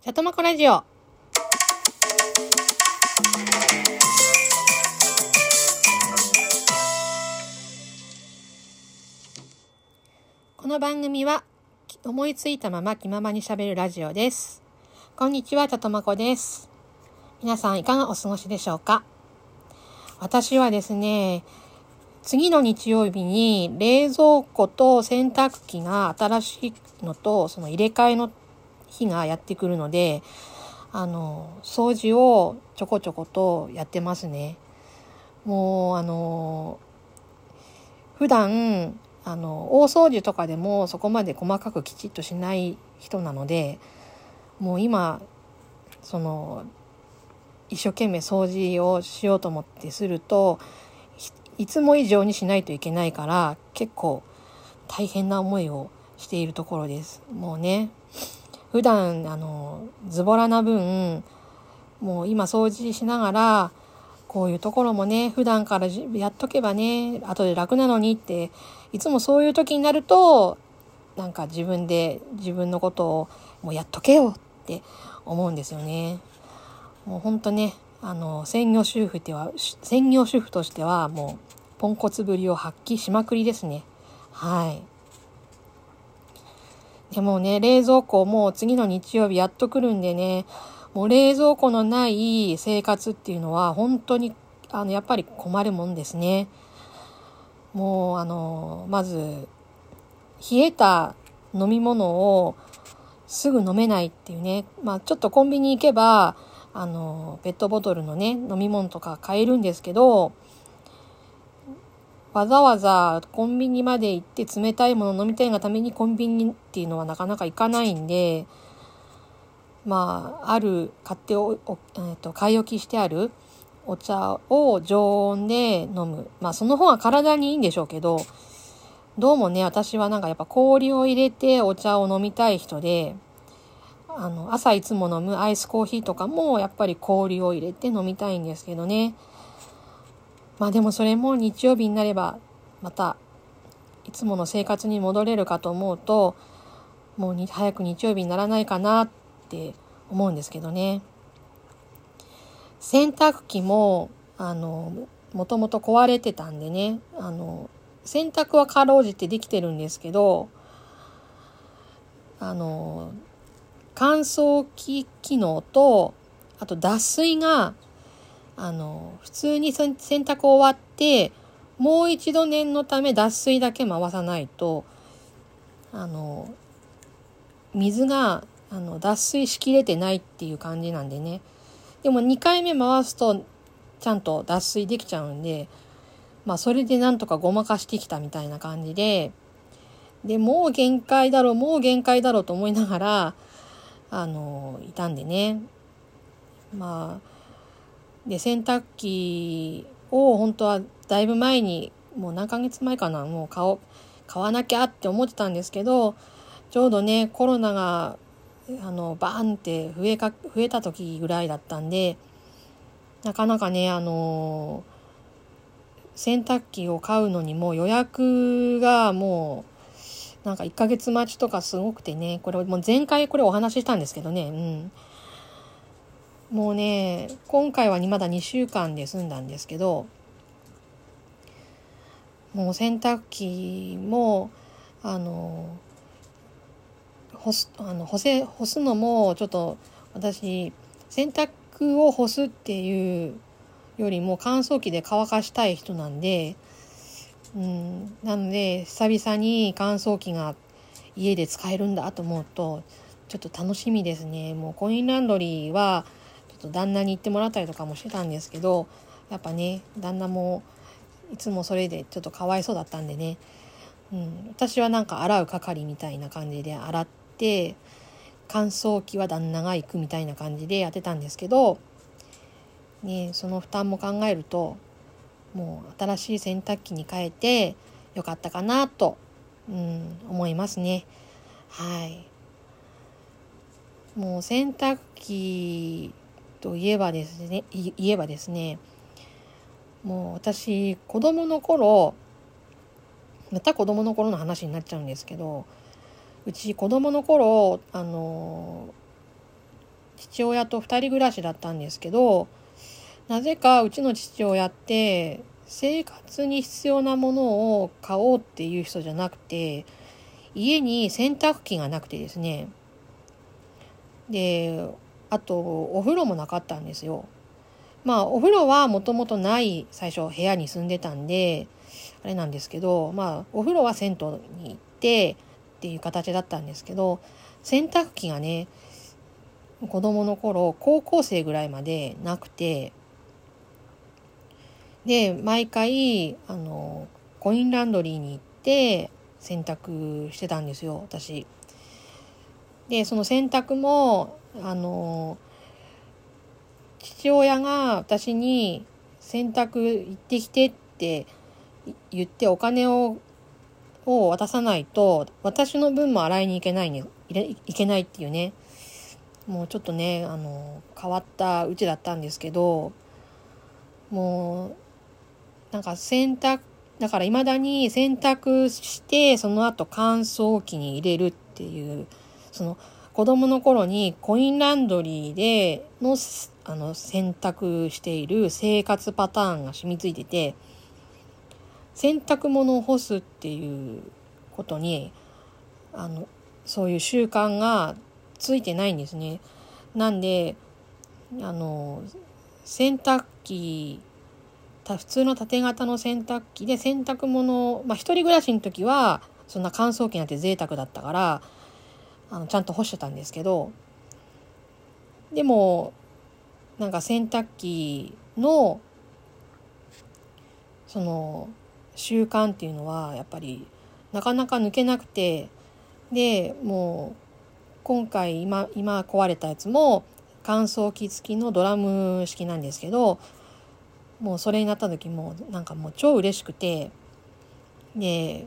里とまこラジオ。この番組は思いついたまま気ままにしゃべるラジオです。こんにちは、ちゃとまこです。皆さんいかがお過ごしでしょうか？私はですね、次の日曜日に冷蔵庫と洗濯機が新しいのとその入れ替えの日がやってくるので、あの、掃除をちょこちょことやってますね。もう、あの、普段、あの、大掃除とかでもそこまで細かくきちっとしない人なので、もう今、その、一生懸命掃除をしようと思ってすると、いつも以上にしないといけないから結構大変な思いをしているところです。もうね、普段あのズボラな分もう今掃除しながらこういうところもね普段からやっとけばね後で楽なのにっていつもそういう時になるとなんか自分で自分のことをもうやっとけよって思うんですよね。もうほんとねあの専業主婦っては専業主婦としてはもうポンコツぶりを発揮しまくりですね。はい。でもね、冷蔵庫もう次の日曜日やっと来るんでね、もう冷蔵庫のない生活っていうのは本当に、あの、やっぱり困るもんですね。もう、あの、まず、冷えた飲み物をすぐ飲めないっていうね。まあ、ちょっとコンビニ行けば、あの、ペットボトルのね、飲み物とか買えるんですけど、わざわざコンビニまで行って冷たいもの飲みたいがためにコンビニっていうのはなかなか行かないんで、まあ、ある、買ってお、えー、と、買い置きしてあるお茶を常温で飲む。まあ、その方が体にいいんでしょうけど、どうもね、私はなんかやっぱ氷を入れてお茶を飲みたい人で、あの、朝いつも飲むアイスコーヒーとかもやっぱり氷を入れて飲みたいんですけどね。まあでもそれも日曜日になればまたいつもの生活に戻れるかと思うともうに早く日曜日にならないかなって思うんですけどね。洗濯機もあのもともと壊れてたんでねあの洗濯はかろうじてできてるんですけどあの乾燥機機能とあと脱水があの普通に洗濯終わってもう一度念のため脱水だけ回さないとあの水があの脱水しきれてないっていう感じなんでね。でも2回目回すとちゃんと脱水できちゃうんでまあそれでなんとかごまかしてきたみたいな感じででもう限界だろうもう限界だろうと思いながらあのいたんでね。まあで洗濯機を本当はだいぶ前にもう何ヶ月前かなもう買おう買わなきゃって思ってたんですけどちょうどねコロナがあのバーンって増えか増えた時ぐらいだったんでなかなかねあの洗濯機を買うのにも予約がもうなんか1ヶ月待ちとかすごくてねこれもう前回これお話ししたんですけどねうん。もうね今回はまだ2週間で済んだんですけどもう洗濯機もあの干すあの干せ干すのもちょっと私洗濯を干すっていうよりも乾燥機で乾かしたい人なんで、うん、なので久々に乾燥機が家で使えるんだと思うとちょっと楽しみですね。もうコインランドリーはと旦那に行ってもらったりとかもしてたんですけどやっぱね旦那もいつもそれでちょっとかわいそうだったんでね、うん、私はなんか洗う係みたいな感じで洗って乾燥機は旦那が行くみたいな感じでやってたんですけど、ね、その負担も考えるともう新しい洗濯機に変えてよかったかなと、うん、思いますね。はいもう洗濯機といえばですね言えばですねもう私子供の頃また子供の頃の話になっちゃうんですけどうち子供の頃あの父親と2人暮らしだったんですけどなぜかうちの父親って生活に必要なものを買おうっていう人じゃなくて家に洗濯機がなくてですね。であとお風呂もなかったんですよまあお風呂はもともとない最初部屋に住んでたんであれなんですけどまあお風呂は銭湯に行ってっていう形だったんですけど洗濯機がね子供の頃高校生ぐらいまでなくてで毎回あのコインランドリーに行って洗濯してたんですよ私。でその洗濯もあの父親が私に洗濯行ってきてって言ってお金をを渡さないと私の分も洗いに行けないねいけないっていうね。もうちょっとねあの変わったうちだったんですけどもうなんか洗濯だから未だに洗濯してその後乾燥機に入れるっていうその子供の頃にコインランドリーでのあの洗濯している生活パターンが染みついてて洗濯物を干すっていうことにあのそういう習慣がついてないんですね。なんであの洗濯機普通の縦型の洗濯機で洗濯物まあ一人暮らしの時はそんな乾燥機なんて贅沢だったからあのちゃんと干してたんですけどでもなんか洗濯機のその習慣っていうのはやっぱりなかなか抜けなくてでもう今回今今壊れたやつも乾燥機付きのドラム式なんですけどもうそれになった時もなんかもう超嬉しくてで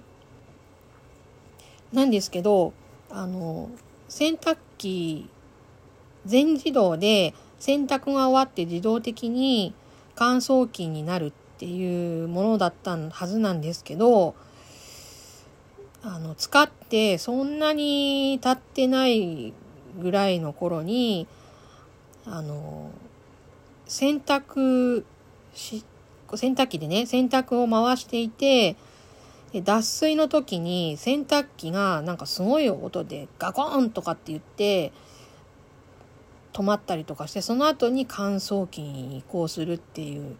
なんですけどあの洗濯機全自動で洗濯が終わって自動的に乾燥機になるっていうものだったはずなんですけどあの使ってそんなに経ってないぐらいの頃にあの洗濯し洗濯機でね洗濯を回していてで脱水の時に洗濯機がなんかすごい音でガコンとかって言って止まったりとかしてその後に乾燥機に移行するっていう。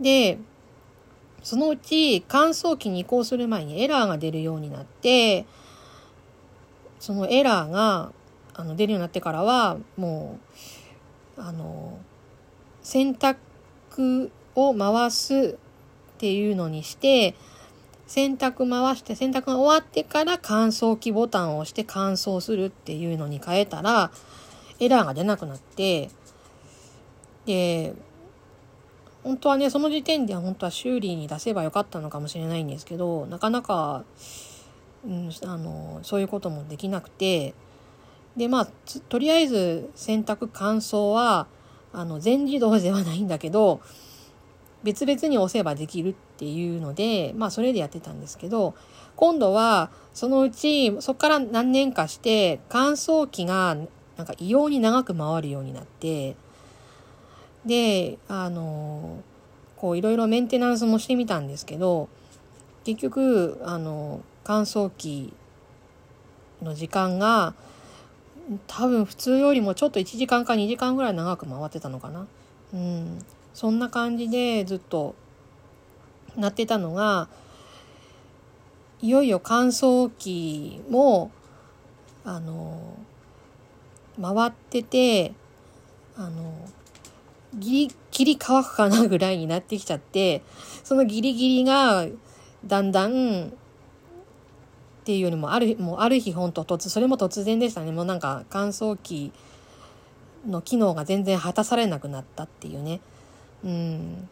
でそのうち乾燥機に移行する前にエラーが出るようになってそのエラーがあの出るようになってからはもうあの洗濯を回すっていうのにして洗濯回して洗濯が終わってから乾燥機ボタンを押して乾燥するっていうのに変えたらエラーが出なくなってで本当はねその時点では本当は修理に出せばよかったのかもしれないんですけどなかなか、うん、あのそういうこともできなくてでまあとりあえず洗濯乾燥はあの全自動ではないんだけど別々に押せばできるっていうのでまあそれでやってたんですけど今度はそのうちそこから何年かして乾燥機がなんか異様に長く回るようになってであのこういろいろメンテナンスもしてみたんですけど結局あの乾燥機の時間が多分普通よりもちょっと1時間か2時間ぐらい長く回ってたのかな。うん、そんな感じでずっとなってたのがいよいよ乾燥機もあの回っててあのギリギリ乾くかなぐらいになってきちゃってそのギリギリがだんだんっていうよりもあるもうある日本当突それも突然でしたね。もうなんか乾燥機の機能が全然果たされなくなったっていうね。うん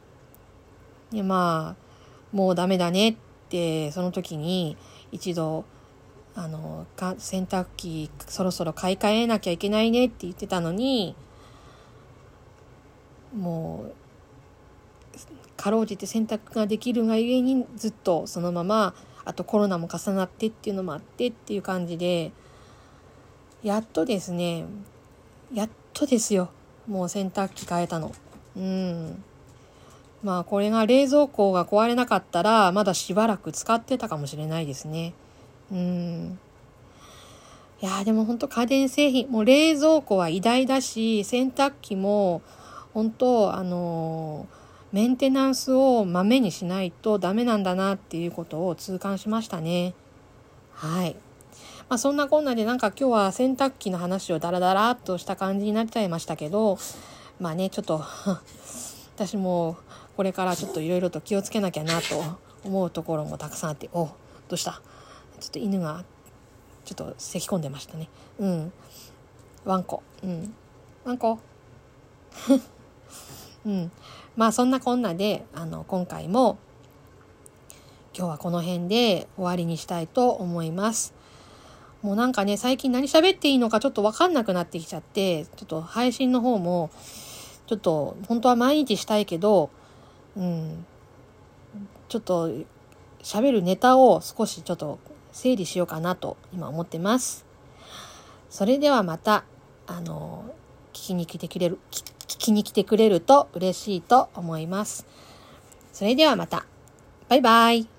でまあもうダメだねってその時に一度あのか洗濯機そろそろ買い替えなきゃいけないねって言ってたのにもうかろうじて洗濯ができるがゆえにずっとそのままあとコロナも重なってっていうのもあってっていう感じでやっとですねやっとですよ。もう洗濯機変えたの。うん。まあこれが冷蔵庫が壊れなかったらまだしばらく使ってたかもしれないですね。うん。いやでも本当家電製品、もう冷蔵庫は偉大だし、洗濯機も本当あのメンテナンスをまめにしないとダメなんだなっていうことを痛感しましたね。はい。まあそんなこんなでなんか今日は洗濯機の話をダラダラっとした感じになっちゃいましたけど、まあね、ちょっと 私もこれからちょっといろいろと気をつけなきゃなと思うところもたくさんあって、おどうした？ちょっと犬がちょっと咳き込んでましたね。うん。ワンコ。うん。ワンコ。うん。まあそんなこんなで、あの、今回も今日はこの辺で終わりにしたいと思います。もうなんかね、最近何喋っていいのかちょっとわかんなくなってきちゃって、ちょっと配信の方も、ちょっと本当は毎日したいけど、うん、ちょっと喋るネタを少しちょっと整理しようかなと今思ってます。それではまた、あの、聞きに来てくれる、聞きに来てくれると嬉しいと思います。それではまた。バイバイ。